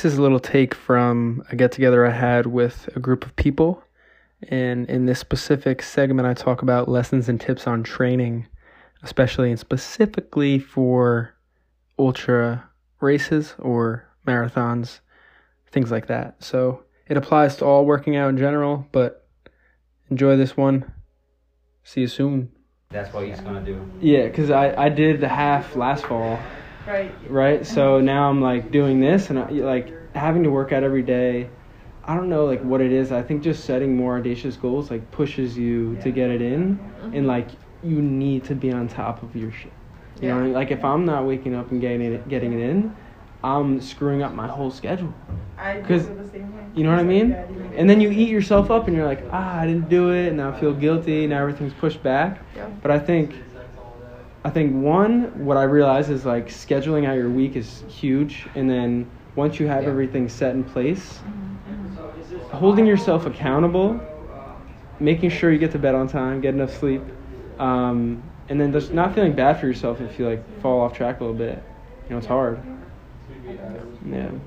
This is a little take from a get together I had with a group of people. And in this specific segment, I talk about lessons and tips on training, especially and specifically for ultra races or marathons, things like that. So it applies to all working out in general, but enjoy this one. See you soon. That's what he's gonna do. Yeah, because I, I did the half last fall, Right. right? So now I'm like doing this and I, like having to work out every day. I don't know like what it is. I think just setting more audacious goals like pushes you to get it in, and like you need to be on top of your shit. You know, what I mean? like if I'm not waking up and getting it, getting it in, I'm screwing up my whole schedule. I feel the same way. You know what I mean? Yeah, And then you eat yourself up and you're like, ah, I didn't do it, and now I feel guilty. Now everything's pushed back. Yeah. But I think, I think one, what I realize is like scheduling out your week is huge, and then once you have everything set in place, holding yourself accountable, making sure you get to bed on time, get enough sleep, um, and then just not feeling bad for yourself if you like fall off track a little bit. You know, it's hard. Yeah.